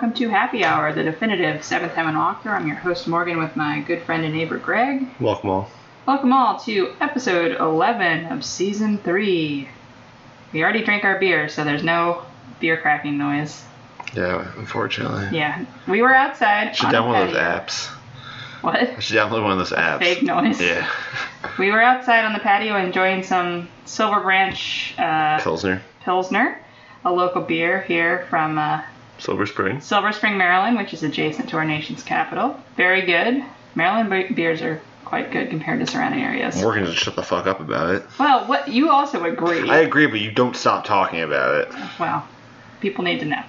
welcome to Happy Hour, the definitive seventh heaven walkthrough. I'm your host Morgan with my good friend and neighbor Greg. Welcome all. Welcome all to episode 11 of season 3. We already drank our beer, so there's no beer cracking noise. Yeah, unfortunately. Yeah, we were outside. Should on the download those apps. What? I should download one of those apps. Fake noise. Yeah. We were outside on the patio enjoying some Silver Branch uh, Pilsner. Pilsner, a local beer here from uh, Silver Spring. Silver Spring, Maryland, which is adjacent to our nation's capital. Very good. Maryland beers are quite good compared to surrounding areas. Morgan just shut the fuck up about it. Well, what you also agree. I agree, but you don't stop talking about it. well, people need to know.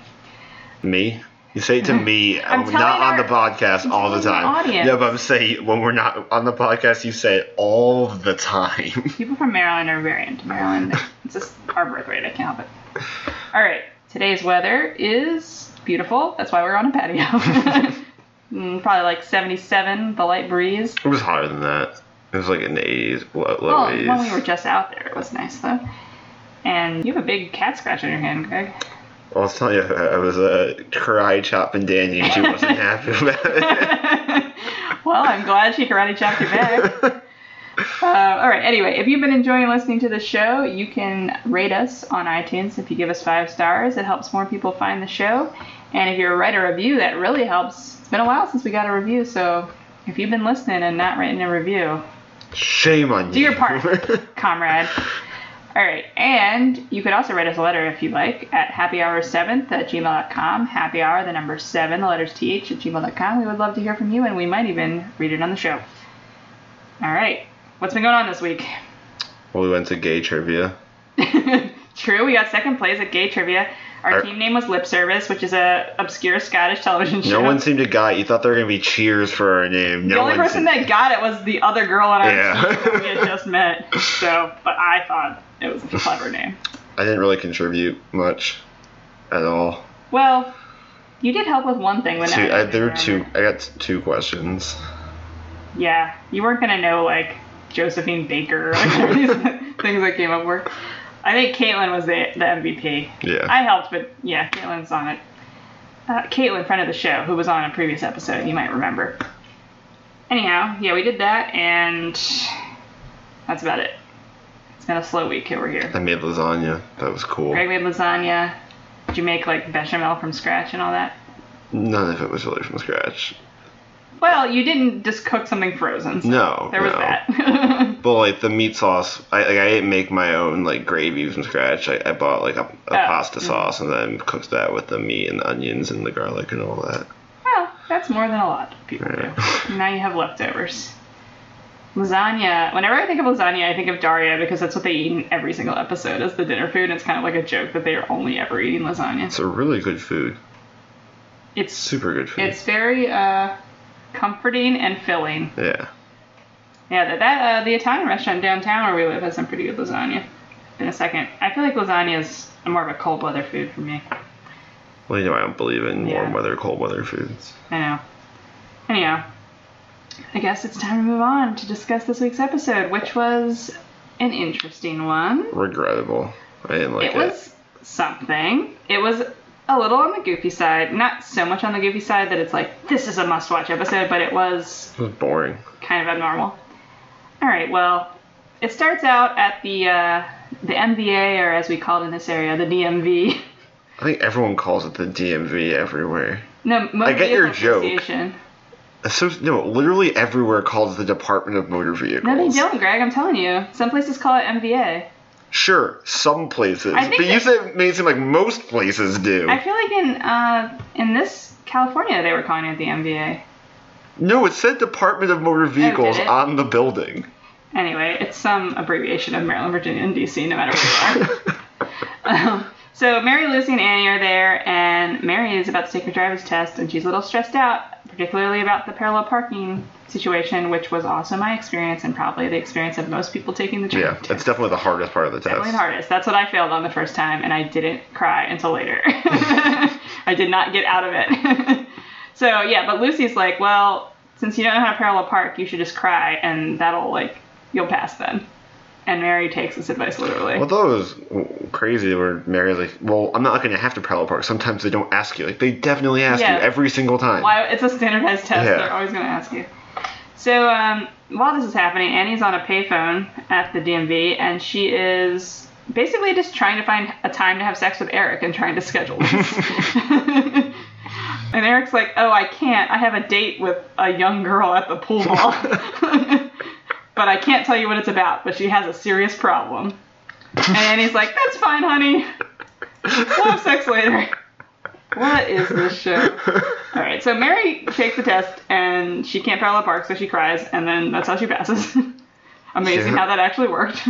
Me? You say it to me. Uh, I'm I'm not on the podcast I'm all the time. audience. No, but I'm saying when we're not on the podcast, you say it all the time. People from Maryland are very into Maryland. it's just our birthright. I can't help it. All right. Today's weather is beautiful. That's why we're on a patio. Mm, Probably like 77, the light breeze. it was hotter than that. It was like in the 80s, low, low Well, 80s. when we were just out there, it was nice though. And you have a big cat scratch on your hand, Greg. I was telling you, I was uh, karate chopping Danny, and she wasn't happy about it. well, I'm glad she karate chopped your back. Uh, all right. Anyway, if you've been enjoying listening to the show, you can rate us on iTunes. If you give us five stars, it helps more people find the show. And if you write a review, that really helps. It's been a while since we got a review, so if you've been listening and not writing a review, Shame on you. do your part, comrade. All right, and you could also write us a letter if you'd like at happyhour7th at gmail.com. Happy hour, the number 7, the letters th at gmail.com. We would love to hear from you, and we might even read it on the show. All right, what's been going on this week? well, we went to gay trivia. True, we got second place at Gay Trivia. Our team name was Lip Service, which is a obscure Scottish television show. No one seemed to got it. You thought there were going to be cheers for our name. the only one person that got it was the other girl on our Yeah. team that we had just met. So, but I thought it was a clever name. I didn't really contribute much at all. Well, you did help with one thing when Two, I, I, there were two. I got two questions. Yeah, you weren't gonna know like Josephine Baker or like, these things I came up with. I think Caitlin was the the MVP. Yeah. I helped, but yeah, Caitlin's on it. Uh, Caitlin, friend of the show, who was on a previous episode, you might remember. Anyhow, yeah, we did that, and that's about it. It's been a slow week over here. I made lasagna. That was cool. Greg made lasagna. Did you make like bechamel from scratch and all that? None of it was really from scratch. Well, you didn't just cook something frozen. So No, there was no. that. But like the meat sauce, I like, I didn't make my own like gravy from scratch. I, I bought like a, a pasta mhm. sauce and then cooked that with the meat and the onions and the garlic and all that. Well, that's more than a lot of people Yeah. do. Now you have leftovers. Lasagna. Whenever I think of lasagna, I think of Daria because that's what they eat in every single episode as the dinner food. And it's kind of like a joke that they are only ever eating lasagna. It's a really good food. It's Super good food. it's very uh, comforting and filling. yeah. Yeah, that, that uh, the Italian restaurant downtown where we live has some pretty good lasagna. In a second, I feel like lasagna is more of a cold weather food for me. Well, you know I don't believe in Yeah. warm weather, cold weather foods. I know. Anyhow, I guess it's time to move on to discuss this week's episode, which was an interesting one. Regrettable. I didn't like it was something. It was a little on the goofy side. Not so much on the goofy side that it's like, this is a must watch episode, but it was It was boring. kind of abnormal. Alright, well, it starts out at the uh, the MVA, or as we call it in this area, the DMV. I think everyone calls it the DMV everywhere. No, Motor I get your joke. So no, literally everywhere calls it the Department of Motor Vehicles. No, they don't, Greg. I'm telling you. Some places call it MVA. Sure, some places, but you said it made it seem like most places do. I feel like in uh, in this California they were calling it the MVA. No, it said Department of Motor Vehicles it? on the building. Anyway, it's some abbreviation of Maryland, Virginia, and DC, no matter where you are. um, so Mary, Lucy, and Annie are there, and Mary is about to take her driver's test, and she's a little stressed out particularly about the parallel parking situation, which was also my experience and probably the experience of most people taking the train. Yeah, that's definitely the hardest part of the test. Definitely the hardest. That's what I failed on the first time, and I didn't cry until later. I did not get out of it. so yeah, but Lucy's like, well, since you don't know how to parallel park, you should just cry, and that'll like you'll pass then. And Mary takes this advice literally. Well, that was crazy where Mary's like, well, I'm not going to have to parallel park. Sometimes they don't ask you. Like, they definitely ask Yeah. you every single time. Why it's a standardized test. Yeah. They're always going to ask you. So um, while this is happening, Annie's on a payphone at the DMV, and she is basically just trying to find a time to have sex with Eric and trying to schedule this. and Eric's like, "Oh, I can't. I have a date with a young girl at the pool hall." but I can't tell you what it's about. But she has a serious problem. And Annie's like, "That's fine, honey. We'll have sex later." What is this show? All right, so Mary takes the test and she can't parallel park, so she cries, and then that's how she passes. Amazing Yeah. how that actually worked.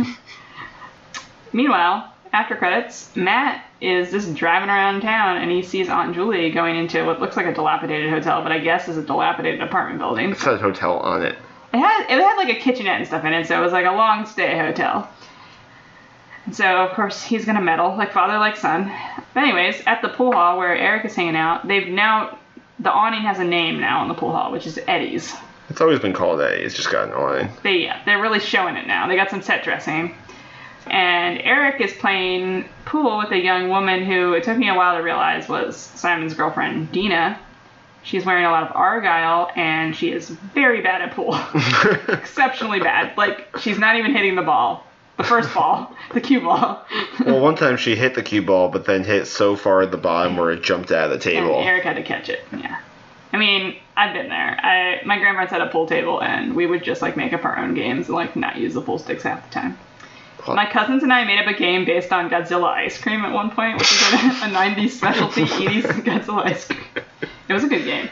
Meanwhile, after credits, Matt is just driving around town and he sees Aunt Julie going into what looks like a dilapidated hotel, but I guess is a dilapidated apartment building. It said hotel on it. It had it had like a kitchenette and stuff in it, so it was like a long stay hotel. And so of course he's gonna meddle, like father like son. But anyways, at the pool hall where Eric is hanging out, they've now the awning has a name now in the pool hall, which is Eddie's. It's always been called that. It's just gotten annoying. They yeah, they're really showing it now. They got some set dressing. And Eric is playing pool with a young woman who it took me a while to realize was Simon's girlfriend, Dina. She's wearing a lot of argyle and she is very bad at pool. Exceptionally bad. Like she's not even hitting the ball. The first ball, the cue ball. well, one time she hit the cue ball, but then hit so far at the bottom where it jumped out of the table. And. Eric had to catch it. Yeah. I mean, I've been there. I my grandparents had a pool table, and we would just like make up our own games and like not use the pool sticks half the time. Well- My cousins and I made up a game based on Godzilla ice cream at one point, which is a, a 90s specialty 80s Godzilla ice cream. It was a good game.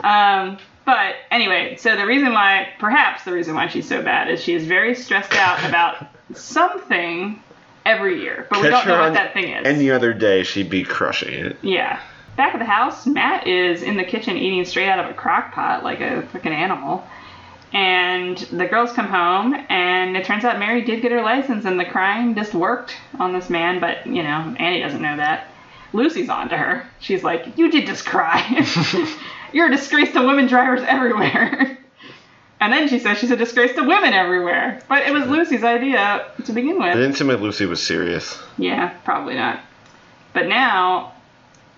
Um, but anyway, so the reason why, perhaps the reason why she's so bad is she is very stressed out about something every year, but we Catch don't know what on that thing is. Any other day, she'd be crushing it. Yeah. Back of the house, Matt is in the kitchen eating straight out of a crock pot like a freaking animal. And the girls come home, and it turns out Mary did get her license, and the crime just worked on this man, but, you know, Annie doesn't know that. Lucy's on to her. She's like, You did just cry. You're a disgrace to women drivers everywhere. and then she says she's a disgrace to women everywhere. But it was Lucy's idea to begin It with. didn't seem like Lucy was serious. Yeah, probably not. But now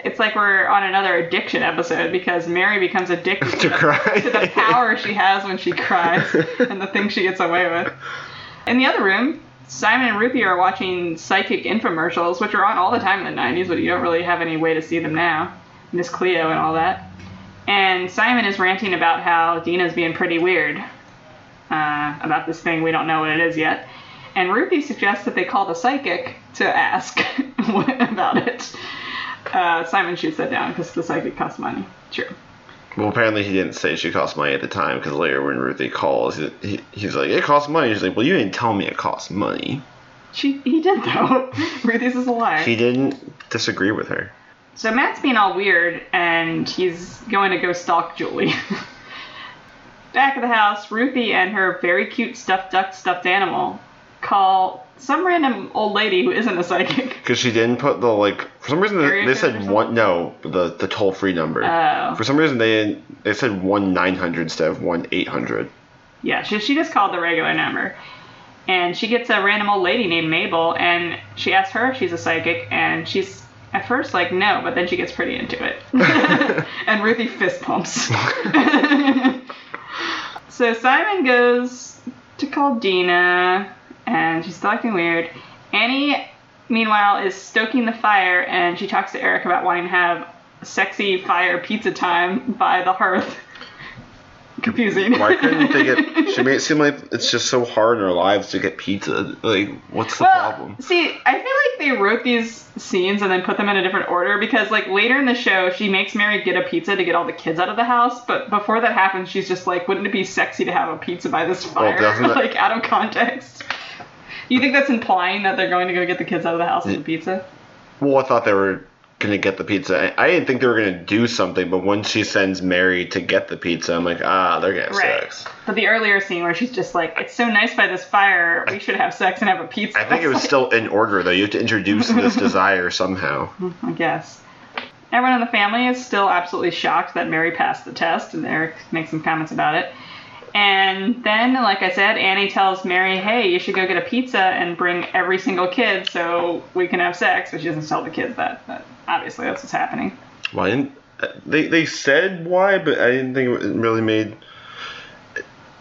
it's like we're on another addiction episode because Mary becomes addicted to, To the, to the power she has when she cries and the things she gets away with. In the other room, Simon and Ruthie are watching psychic infomercials, which are on all the time in the 90s, but you don't really have any way to see them now. Miss Cleo and all that. And Simon is ranting about how Dina's being pretty weird uh, about this thing. We don't know what it is yet. And Ruthie suggests that they call the psychic to ask about it. Uh, Simon shoots that down because the psychic costs money. True. Well, apparently he didn't say she cost money at the time because later when Ruthie calls, he, he, he's like, it costs money. She's like, well, you didn't tell me it costs money. She he did though. Ruthie's is a liar. He didn't disagree with her. So Matt's being all weird and he's going to go stalk Julie. Back of the house, Ruthie and her very cute stuffed duck stuffed animal call some random old lady who isn't a psychic. Because she didn't put the, like, for some reason they code said one, no, the, the toll free number. Oh. For some reason they they said 1 900 instead of 1 800. Yeah, she, she just called the regular number. And she gets a random old lady named Mabel, and she asks her if she's a psychic, and she's at first like, no, but then she gets pretty into it. and Ruthie fist pumps. so Simon goes to call Dina, and she's still acting weird. Annie, meanwhile, is stoking the fire, and she talks to Eric about wanting to have sexy fire pizza time by the hearth. Confusing. Why couldn't they get, she made it seem like it's just so hard in our lives to get pizza. Like, what's the Well, problem? see, I feel like they wrote these scenes and then put them in a different order because, like, later in the show, she makes Mary get a pizza to get all the kids out of the house. But before that happens, she's just like, "Wouldn't it be sexy to have a pizza by this fire?" doesn't like out of context. You think that's implying that they're going to go get the kids out of the house with pizza? Well, I thought they were gonna get the pizza. I, I didn't think they were gonna do something, but once she sends Mary to get the pizza, I'm like, ah, they're gonna have Right. sex. But the earlier scene where she's just like, "It's so nice by this fire. We should have sex and have a pizza." I think it was like, still in order though. You have to introduce this desire somehow. I guess. Everyone in the family is still absolutely shocked that Mary passed the test, and Eric makes some comments about it. And then, like I said, Annie tells Mary, hey, you should go get a pizza and bring every single kid so we can have sex, but she doesn't tell the kids that. But obviously, that's what's happening. Why didn't uh, they? They said why, but I didn't think it really made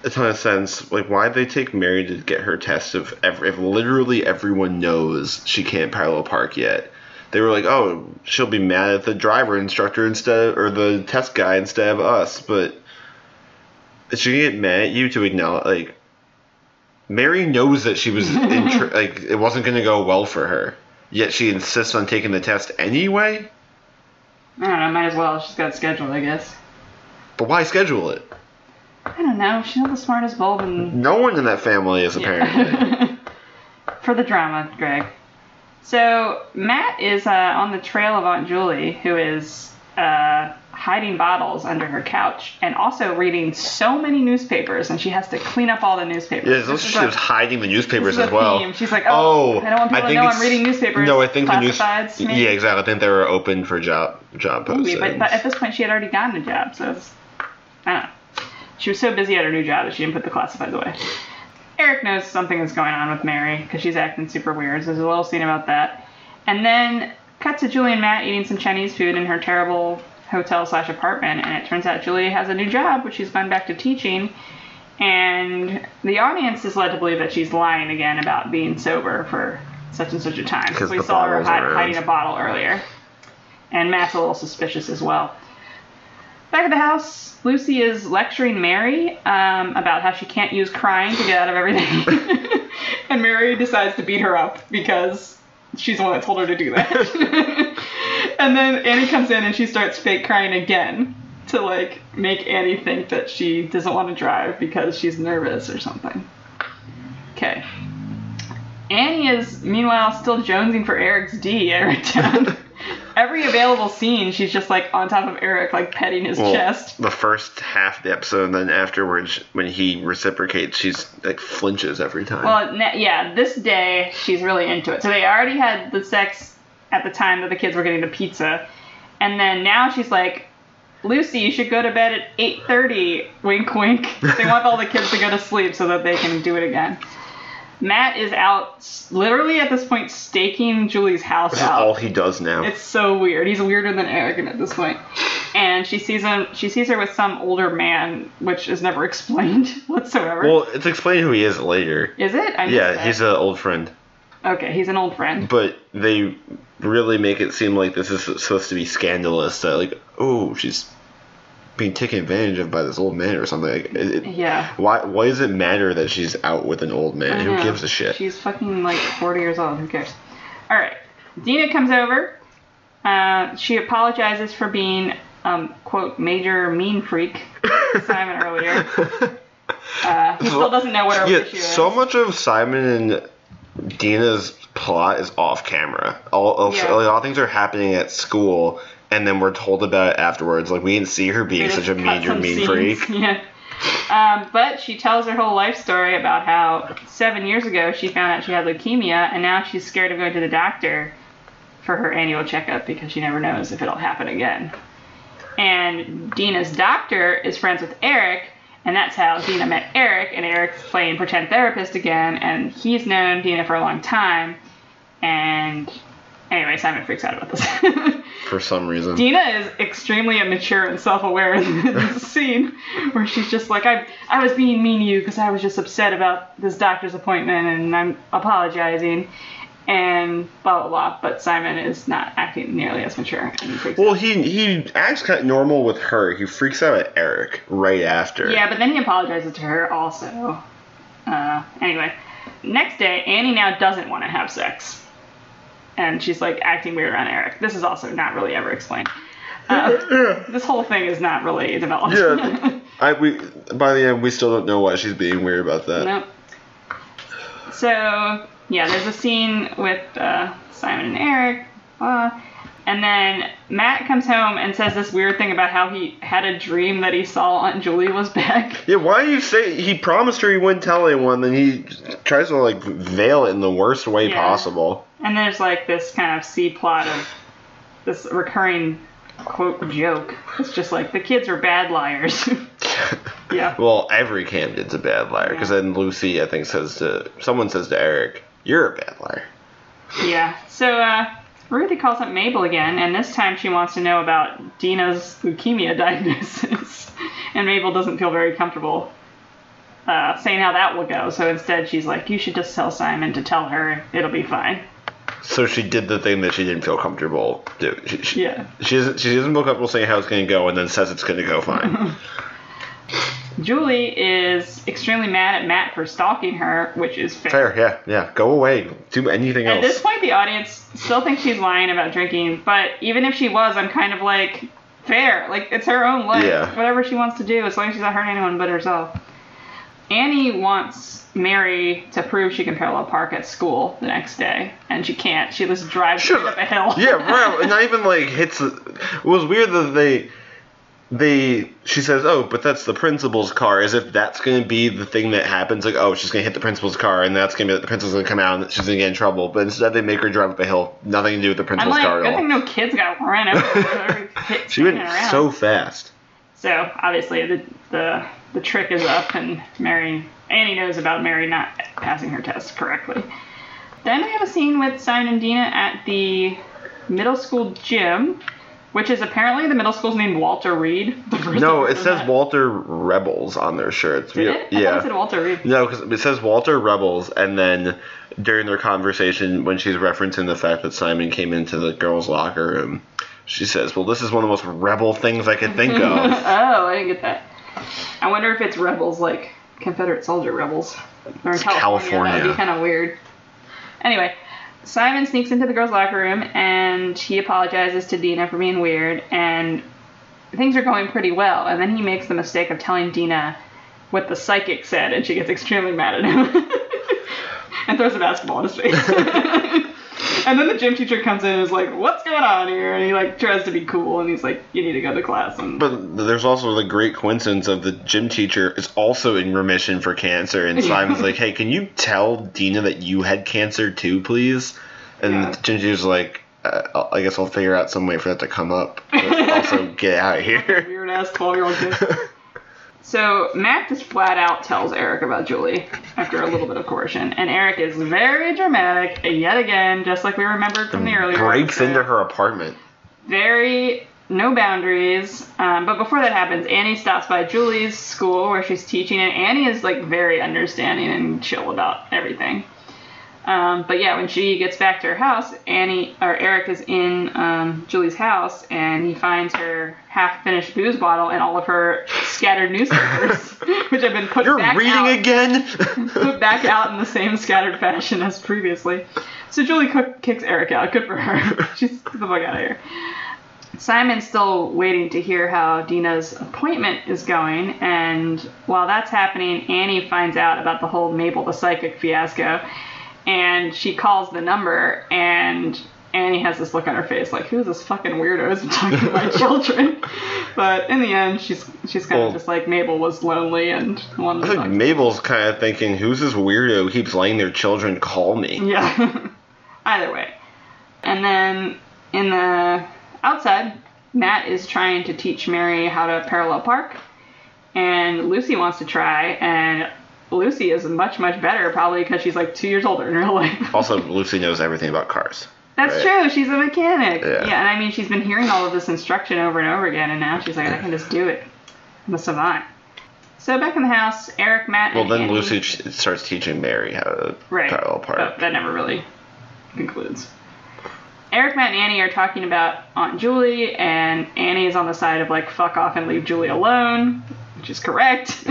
a ton of sense. Like, why they take Mary to get her test if ev- if literally everyone knows she can't parallel park yet? They were like, oh, she'll be mad at the driver instructor instead, or the test guy instead of us. But is she gonna get mad at you to acknowledge like? Mary knows that she was in tr- like it wasn't gonna go well for her, yet she insists on taking the test anyway. I don't know, might as well. She's got scheduled, I guess. But why schedule it? I don't know. She's not the smartest bulb in No one in that family is apparently. For the drama, Greg. So Matt is uh, on the trail of Aunt Julie, who is uh, hiding bottles under her couch and also reading so many newspapers, and she has to clean up all the newspapers. yeah, it looks This like is she was hiding the newspapers as well. theme. She's like, oh, oh I don't want people to think know I'm reading newspapers. No, I think the news. maybe? Yeah, exactly. I think they were open for job job Maybe, but, but at this point, she had already gotten a job, so it's, I don't know. She was so busy at her new job that she didn't put the classifieds away. Eric knows something is going on with Mary because she's acting super weird. So there's a little scene about that, and then cut to Julie and Matt eating some Chinese food in her terrible hotel slash apartment, and it turns out Julie has a new job, which she's gone back to teaching. And the audience is led to believe that she's lying again about being sober for such and such a time. Because we saw her hide, hiding a bottle earlier. And Matt's a little suspicious as well. Back at the house, Lucy is lecturing Mary um, about how she can't use crying to get out of everything. and Mary decides to beat her up because she's the one that told her to do that. and then Annie comes in and she starts fake crying again to like make Annie think that she doesn't want to drive because she's nervous or something. Okay. Annie is meanwhile still jonesing for Eric's D every time. Every available scene, she's just like on top of Eric, like petting his Well, chest. The first half of the episode, and then afterwards, when he reciprocates, she's like flinches every time. Well, yeah, this day she's really into it. So they already had the sex at the time that the kids were getting the pizza, and then now she's like, Lucy, you should go to bed at 8:30. Wink, wink. They want all the kids to go to sleep so that they can do it again. Matt is out, literally at this point, staking Julie's house this is out. all he does now. It's so weird. He's weirder than Eric at this point. And she sees him. She sees her with some older man, which is never explained whatsoever. well, it's explained who he is later. is it? I Yeah, that. he's an old friend. okay. He's an old friend. But they really make it seem like this is supposed to be scandalous. That like, oh, she's being taken advantage of by this old man or something. Like, it, Yeah. Why? Why does it matter that she's out with an old man? Who gives a shit? She's fucking like 40 years old. Who cares? All right. Dina comes over. Uh, she apologizes for being, um, quote, major mean freak. Simon earlier. Uh, he still doesn't know what her yeah, issue is. so much of Simon and Dina's plot is off camera. All, all, Yeah. like, all things are happening at school, and then we're told about it afterwards. Like we didn't see her being such a major mean scenes. freak. Yeah. Um, but she tells her whole life story about how seven years ago she found out she had leukemia, and now she's scared of going to the doctor for her annual checkup because she never knows if it'll happen again. And Dina's doctor is friends with Eric, and that's how Dina met Eric, and Eric's playing pretend therapist again, and he's known Dina for a long time. And anyway, Simon freaks out about this. For some reason. Dina is extremely immature and self-aware in this scene, where she's just like, "I, I was being mean to you because I was just upset about this doctor's appointment, and I'm apologizing." And blah blah blah. But Simon is not acting nearly as mature. And he well, out. he he acts kind of normal with her. He freaks out at Eric right after. Yeah, but then he apologizes to her also. Uh, anyway, next day, Annie now doesn't want to have sex. And she's like acting weird around Eric. This is also not really ever explained. Uh, this whole thing is not really developed. Yeah, I we by the end we still don't know why she's being weird about that. Nope. So yeah, there's a scene with uh, Simon and Eric, uh, And then Matt comes home and says this weird thing about how he had a dream that he saw Aunt Julie was back. Yeah, why do you say he promised her he wouldn't tell anyone, then he tries to like veil it in the worst way Yeah. possible. And there's like this kind of C plot of this recurring quote joke. It's just like the kids are bad liars. yeah. well, every Camden's a bad liar, because Yeah. then Lucy, I think, says to someone says to Eric, "You're a bad liar." Yeah. So uh, Ruthie calls up Mabel again, and this time she wants to know about Dina's leukemia diagnosis. and Mabel doesn't feel very comfortable uh, saying how that will go. So instead, she's like, "You should just tell Simon to tell her it'll be fine." So she did the thing that she didn't feel comfortable doing. She, she, Yeah. she doesn't. She doesn't feel comfortable saying how it's going to go, and then says it's going to go fine. Julie is extremely mad at Matt for stalking her, which is fair. Fair, yeah, yeah. Go away. Do anything else. At this point, the audience still thinks she's lying about drinking, but even if she was, I'm kind of like, fair. Like, it's her own life. Yeah. Whatever she wants to do, as long as she's not hurting anyone but herself. Annie wants Mary to prove she can parallel park at school the next day, and she can't. She just drives Sure. up a hill. yeah, right. And not even like hits. It was weird that they, they. She says, "Oh, but that's the principal's car." As if that's going to be the thing that happens. Like, oh, she's going to hit the principal's car, and that's going to be the principal's going to come out, and she's going to get in trouble. But instead, they make her drive up a hill. Nothing to do with the I'm principal's like, car good at all. thing no kids got run over. She went around. so fast. So obviously the the the trick is up, and Mary Annie knows about Mary not passing her test correctly. Then we have a scene with Simon and Dina at the middle school gym, which is apparently the middle school's named Walter Reed. No, it says that. Walter Rebels on their shirts. Did it? I Yeah. it said Walter Reed. No, because it says Walter Rebels, and then during their conversation, when she's referencing the fact that Simon came into the girls' locker room, she says, "Well, this is one of the most rebel things I could think of." oh. I didn't get that. I wonder if it's rebels like Confederate soldier rebels. Or in California, That would be kind of weird. Anyway, Simon sneaks into the girls' locker room and he apologizes to Dina for being weird, and things are going pretty well. And then he makes the mistake of telling Dina what the psychic said, and she gets extremely mad at him and throws a basketball in his face. and then the gym teacher comes in and is like, "What's going on here?" And he like tries to be cool, and he's like, "You need to go to class." And But there's also the great coincidence of the gym teacher is also in remission for cancer, and Simon's like, "Hey, can you tell Dina that you had cancer too, please?" And Yeah. the gym teacher's like, uh, I'll- guess I'll figure out some way for that to come up." Also, get out of here. weird ass 12 year old kid. So Matt just flat out tells Eric about Julie after a little bit of coercion, and Eric is very dramatic yet again, just like we remembered from the earlier. breaks episode. into her apartment. Very no boundaries. Um, but before that happens, Annie stops by Julie's school where she's teaching, and Annie is like very understanding and chill about everything. Um, but yeah, when she gets back to her house, Annie or Eric is in um, Julie's house, and he finds her half-finished booze bottle and all of her scattered newspapers, which have been put You're back reading out, again? put back out in the same scattered fashion as previously. So Julie cook, kicks Eric out. Good for her. She's get the fuck out of here. Simon's still waiting to hear how Dina's appointment is going, and while that's happening, Annie finds out about the whole Mabel the psychic fiasco, and she calls the number, and Annie has this look on her face like, "Who's this fucking weirdo who's talking to my children?" But in the end, she's she's kind Well- of just like Mabel was lonely and wanted I think. Mabel's kind of thinking, who's this weirdo who keeps letting their children call me? Yeah. Either way. And then in the outside, Matt is trying to teach Mary how to parallel park, and Lucy wants to try, and Lucy is much much better, probably because she's like two years older in real life. Also, Lucy knows everything about cars. That's right. true. She's a mechanic. Yeah. and I mean she's been hearing all of this instruction over and over again, and now she's like, I can just do it. I'm a savant. So back in the house, Eric, Matt, Well, and then Annie- Lucy ch- starts teaching Mary how to right. parallel park. But that never really concludes. Eric, Matt, and Annie are talking about Aunt Julie, and Annie is on the side of like fuck off and leave Julie alone, which is correct.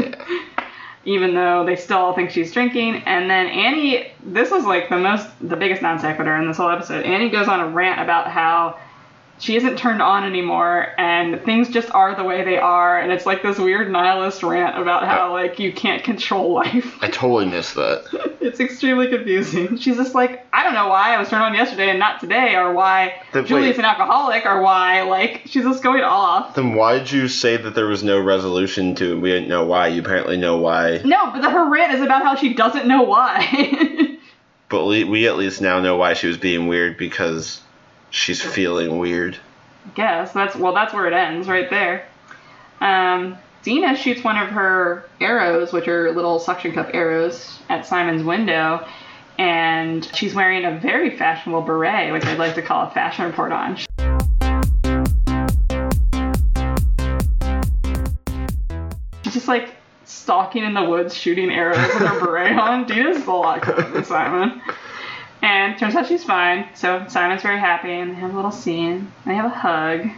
Even though they still think she's drinking, and then Annie, this was like the most, the biggest non sequitur in this whole episode. Annie goes on a rant about how she isn't turned on anymore and things just are the way they are and it's like this weird nihilist rant about how like you can't control life. I totally missed that. it's extremely confusing. She's just like, I don't know why I was turned on yesterday and not today, or why The- Julie's wait. an alcoholic, or why like she's just going off. Then why did you say that there was no resolution to it? We didn't know why. You apparently know why. No, but the, her rant is about how she doesn't know why. But we, we at least now know why she was being weird because she's feeling weird. guess. That's well that's where it ends right there. Um, dina shoots one of her arrows which are little suction cup arrows at simon's window and she's wearing a very fashionable beret which i'd like to call a fashion report on. She's just like stalking in the woods shooting arrows with her beret on. Dina's a lot cooler than simon and turns out she's fine. So Simon's very happy, and they have a little scene. They have a hug.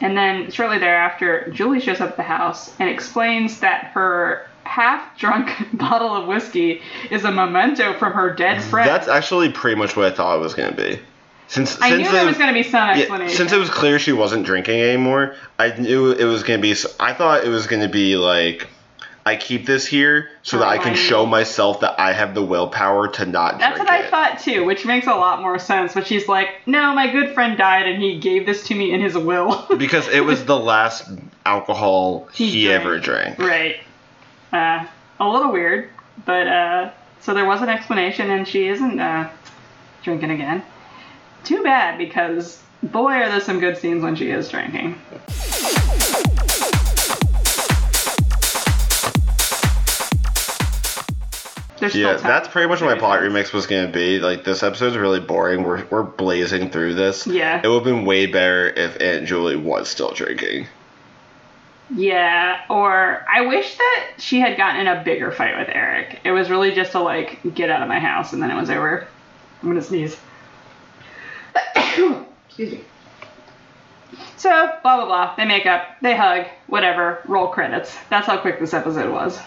And then shortly thereafter, Julie shows up at the house and explains that her half drunk bottle of whiskey is a memento from her dead friend. That's actually pretty much what I thought it was going to be. Since I since knew it there was going to be some yeah, since it was clear she wasn't drinking anymore, I knew it was going to be. I thought it was going to be like, I keep this here so that I can show myself that I have the willpower to not drink. That's what I it. thought too, which makes a lot more sense. But she's like, no, my good friend died and he gave this to me in his will. because it was the last alcohol He he, drank. ever drank. Right. Uh, a little weird, but uh, so there was an explanation, and she isn't uh, drinking again. Too bad, because boy, are there some good scenes when she is drinking. There's Yeah, that's pretty much what my plot remix was gonna be. Like this episode's really boring. We're we're blazing through this. Yeah. It would have been way better if Aunt Julie was still drinking. Yeah, or I wish that she had gotten in a bigger fight with Eric. It was really just to like get out of my house and then it was over. I'm gonna sneeze. Excuse me. So, blah blah blah. They make up, they hug, whatever, roll credits. That's how quick this episode was.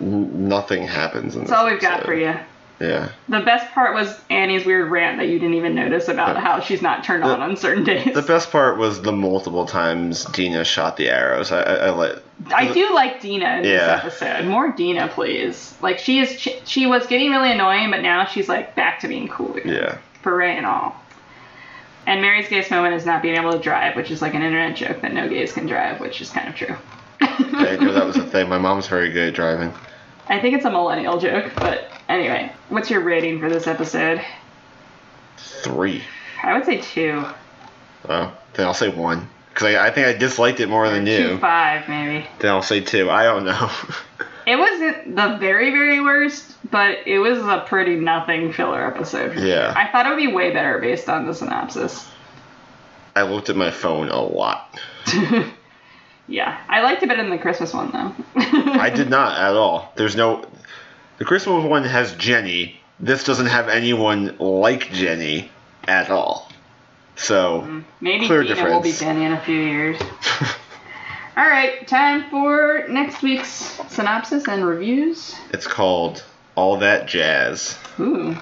Nothing happens in this. That's all we've got episode. for you. Yeah. The best part was Annie's weird rant that you didn't even notice about The- how she's not turned on the- on certain days. The best part was the multiple times Dina shot the arrows. I, I, I let. I do like Dina in Yeah. this episode. More Dina, please. Like she is, she, she was getting really annoying, but now she's like back to being cool. Yeah. Beret and all. And Mary's gayest moment is not being able to drive, which is like an internet joke that no gays can drive, which is kind of true. Know that was a thing. My mom's very good at driving. I think it's a millennial joke, but anyway, what's your rating for this episode? Three. I would say two. Oh, then I'll say one. Because I, I think I disliked it more than Two you. five maybe. Then I'll say two. I don't know. It wasn't the very very worst, but it was a pretty nothing filler episode. Yeah. I thought it would be way better based on the synopsis. I looked at my phone a lot. yeah, I liked it better than the Christmas one though. I did not at all. There's no. The Christmas one has Jenny. This doesn't have anyone like Jenny at all. So, mm, Maybe Clear Dina will be. Jenny in a few years. All right, time for next week's synopsis and reviews. it's called All That Jazz. Ooh,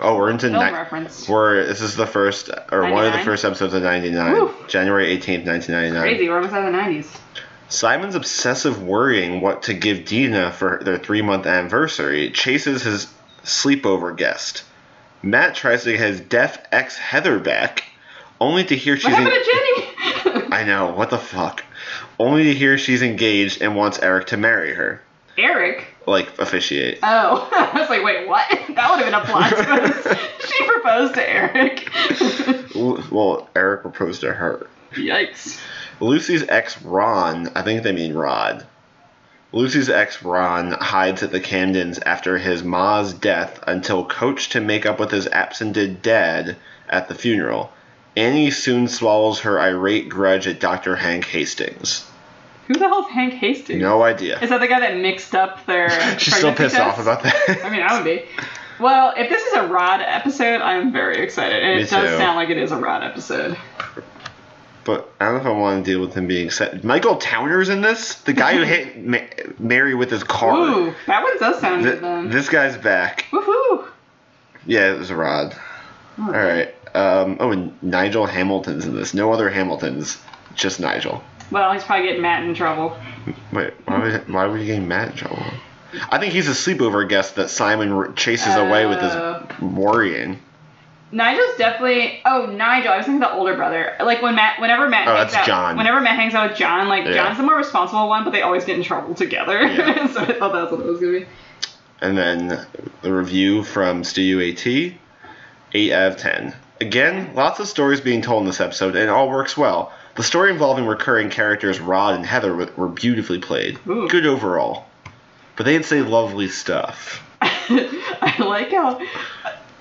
Oh, we're into film ni- reference. We're this is the first or one of the first episodes of '99, Woo. January 18th, 1999. Crazy, we're almost out of the 90s. Simon's obsessive worrying what to give Dina for their three month anniversary chases his sleepover guest. Matt tries to get his deaf ex Heather back, only to hear she's What en- to Jenny? I know what the fuck. Only to hear she's engaged and wants Eric to marry her, Eric? like officiate. Oh, I was like, wait, what? That would have been a plot twist. she proposed to Eric. Well, Eric proposed to her. Yikes. Lucy's ex Ron, I think they mean Rod. Lucy's ex Ron hides at the Camdens after his ma's death until coached to make up with his absented dad at the funeral. Annie soon swallows her irate grudge at Dr. Hank Hastings. Who the hell's Hank Hastings? No idea. Is that the guy that mixed up their She's still pissed off about that. I mean, I would be. Well, if this is a Rod episode, I'm very excited. And Me it does too. sound like it is a Rod episode. but I don't know if I want to deal with him being set. Michael Towner's in this? The guy who hit Ma- Mary with his car. Ooh, that one does sound Th- good then. this guy's back. Woohoo! Yeah, it was a rod. All right. Um, oh, and Nigel Hamilton's in this. No other Hamiltons, just Nigel. Well, he's probably getting Matt in trouble. Wait, why would, why would he get Matt in trouble? I think he's a sleepover guest that Simon chases away with his uh. worrying. Nigel's definitely. Oh, Nigel. I was thinking the older brother. Like when Matt, whenever Matt. Oh, hangs that's out, John. Whenever Matt hangs out with John, like Yeah. John's the more responsible one, but they always get in trouble together. Yeah. so I thought that's what it was gonna be. And then the review from Studio AT, 8 out of 10. Again, lots of stories being told in this episode, and it all works well. The story involving recurring characters Rod and Heather were- beautifully played. Ooh. Good overall. But they'd say lovely stuff. I like how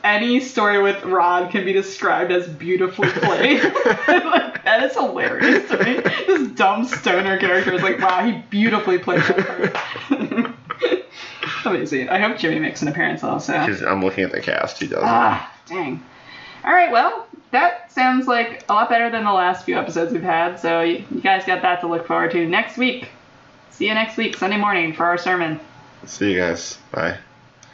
any story with Rod can be described as beautifully played. like, that is hilarious to me. This dumb stoner character is like, wow, he beautifully played that part. Amazing. I hope Jimmy makes an appearance also. Because I'm looking at the cast, he doesn't. Ah, dang. All right, well, that sounds like a lot better than the last few episodes we've had. So you, guys got that to look forward to next week. See you next week, Sunday morning, for our sermon. See you guys. Bye.